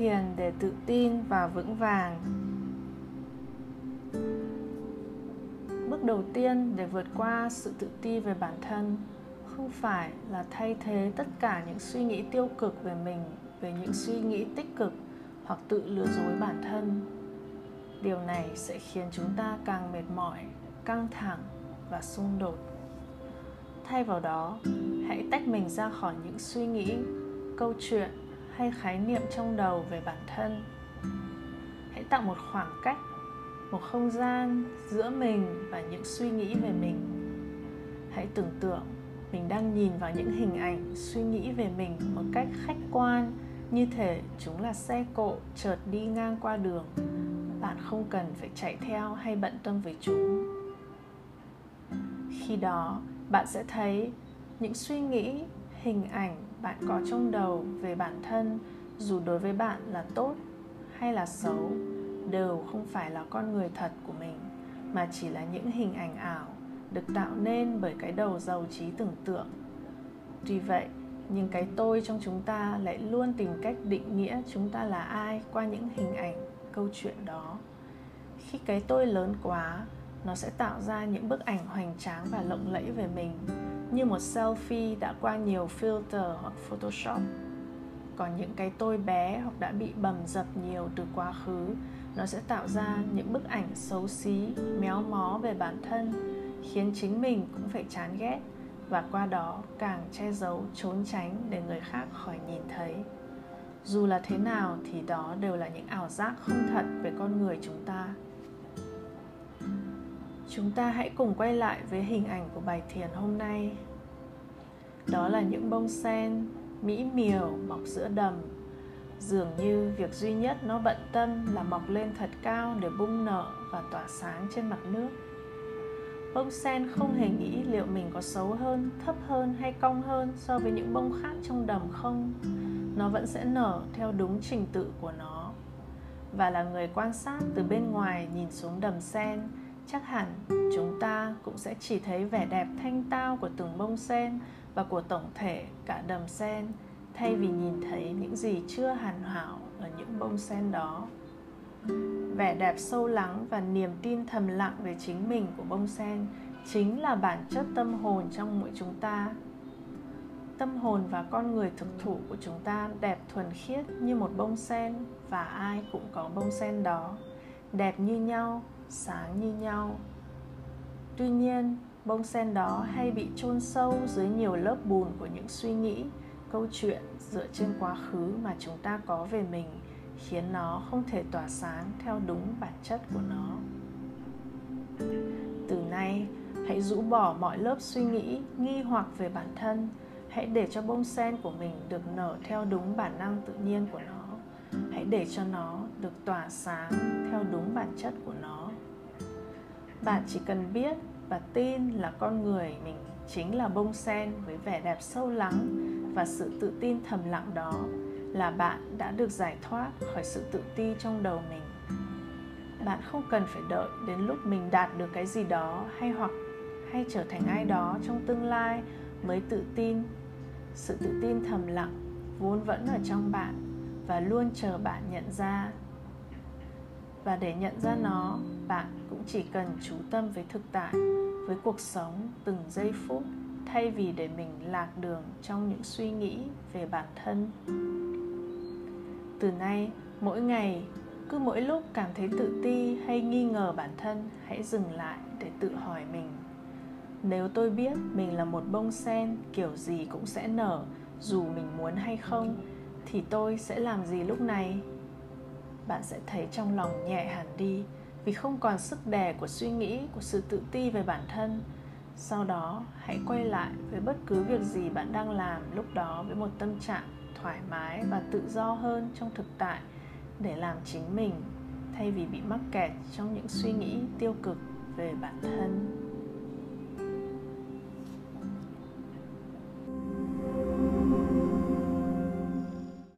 thiền để tự tin và vững vàng. Bước đầu tiên để vượt qua sự tự ti về bản thân không phải là thay thế tất cả những suy nghĩ tiêu cực về mình, về những suy nghĩ tích cực hoặc tự lừa dối bản thân. Điều này sẽ khiến chúng ta càng mệt mỏi, căng thẳng và xung đột. Thay vào đó, hãy tách mình ra khỏi những suy nghĩ, câu chuyện hay khái niệm trong đầu về bản thân. Hãy tạo một khoảng cách, một không gian giữa mình và những suy nghĩ về mình. Hãy tưởng tượng mình đang nhìn vào những hình ảnh suy nghĩ về mình một cách khách quan. Như thể chúng là xe cộ chợt đi ngang qua đường. Bạn không cần phải chạy theo hay bận tâm với chúng. Khi đó, bạn sẽ thấy những suy nghĩ hình ảnh bạn có trong đầu về bản thân dù đối với bạn là tốt hay là xấu đều không phải là con người thật của mình, mà chỉ là những hình ảnh ảo được tạo nên bởi cái đầu giàu trí tưởng tượng. Tuy vậy, nhưng cái tôi trong chúng ta lại luôn tìm cách định nghĩa chúng ta là ai qua những hình ảnh, câu chuyện đó. Khi cái tôi lớn quá nó sẽ tạo ra những bức ảnh hoành tráng và lộng lẫy về mình, như một selfie đã qua nhiều filter hoặc photoshop. Còn những cái tôi bé hoặc đã bị bầm dập nhiều từ quá khứ, nó sẽ tạo ra những bức ảnh xấu xí, méo mó về bản thân, khiến chính mình cũng phải chán ghét và qua đó càng che giấu, trốn tránh để người khác khỏi nhìn thấy. Dù là thế nào thì đó đều là những ảo giác không thật về con người chúng ta chúng ta hãy cùng quay lại với hình ảnh của bài thiền hôm nay. Đó là những bông sen, mỹ miều, mọc giữa đầm. Dường như việc duy nhất nó bận tâm là mọc lên thật cao để bung nở và tỏa sáng trên mặt nước. Bông sen không hề nghĩ liệu mình có xấu hơn, thấp hơn hay cong hơn so với những bông khác trong đầm không. Nó vẫn sẽ nở theo đúng trình tự của nó. Và là người quan sát từ bên ngoài nhìn xuống đầm sen chắc hẳn chúng ta cũng sẽ chỉ thấy vẻ đẹp thanh tao của từng bông sen và của tổng thể cả đầm sen, thay vì nhìn thấy những gì chưa hoàn hảo ở những bông sen đó. Vẻ đẹp sâu lắng và niềm tin thầm lặng về chính mình của bông sen chính là bản chất tâm hồn trong mỗi chúng ta. Tâm hồn và con người thực thụ của chúng ta đẹp thuần khiết như một bông sen và ai cũng có bông sen đó. Đẹp như nhau sáng như nhau. Tuy nhiên, bông sen đó hay bị chôn sâu dưới nhiều lớp bùn của những suy nghĩ, câu chuyện dựa trên quá khứ mà chúng ta có về mình khiến nó không thể tỏa sáng theo đúng bản chất của nó. Từ nay, hãy rũ bỏ mọi lớp suy nghĩ, nghi hoặc về bản thân. Hãy để cho bông sen của mình được nở theo đúng bản năng tự nhiên của nó. Hãy để cho nó được tỏa sáng theo đúng bản chất của nó bạn chỉ cần biết và tin là con người mình chính là bông sen với vẻ đẹp sâu lắng và sự tự tin thầm lặng đó là bạn đã được giải thoát khỏi sự tự ti trong đầu mình. Bạn không cần phải đợi đến lúc mình đạt được cái gì đó hay hoặc hay trở thành ai đó trong tương lai mới tự tin. Sự tự tin thầm lặng vốn vẫn ở trong bạn và luôn chờ bạn nhận ra. Và để nhận ra nó bạn cũng chỉ cần chú tâm với thực tại, với cuộc sống từng giây phút, thay vì để mình lạc đường trong những suy nghĩ về bản thân. Từ nay, mỗi ngày, cứ mỗi lúc cảm thấy tự ti hay nghi ngờ bản thân, hãy dừng lại để tự hỏi mình. Nếu tôi biết mình là một bông sen, kiểu gì cũng sẽ nở, dù mình muốn hay không, thì tôi sẽ làm gì lúc này? Bạn sẽ thấy trong lòng nhẹ hẳn đi vì không còn sức đè của suy nghĩ, của sự tự ti về bản thân. Sau đó, hãy quay lại với bất cứ việc gì bạn đang làm lúc đó với một tâm trạng thoải mái và tự do hơn trong thực tại để làm chính mình, thay vì bị mắc kẹt trong những suy nghĩ tiêu cực về bản thân.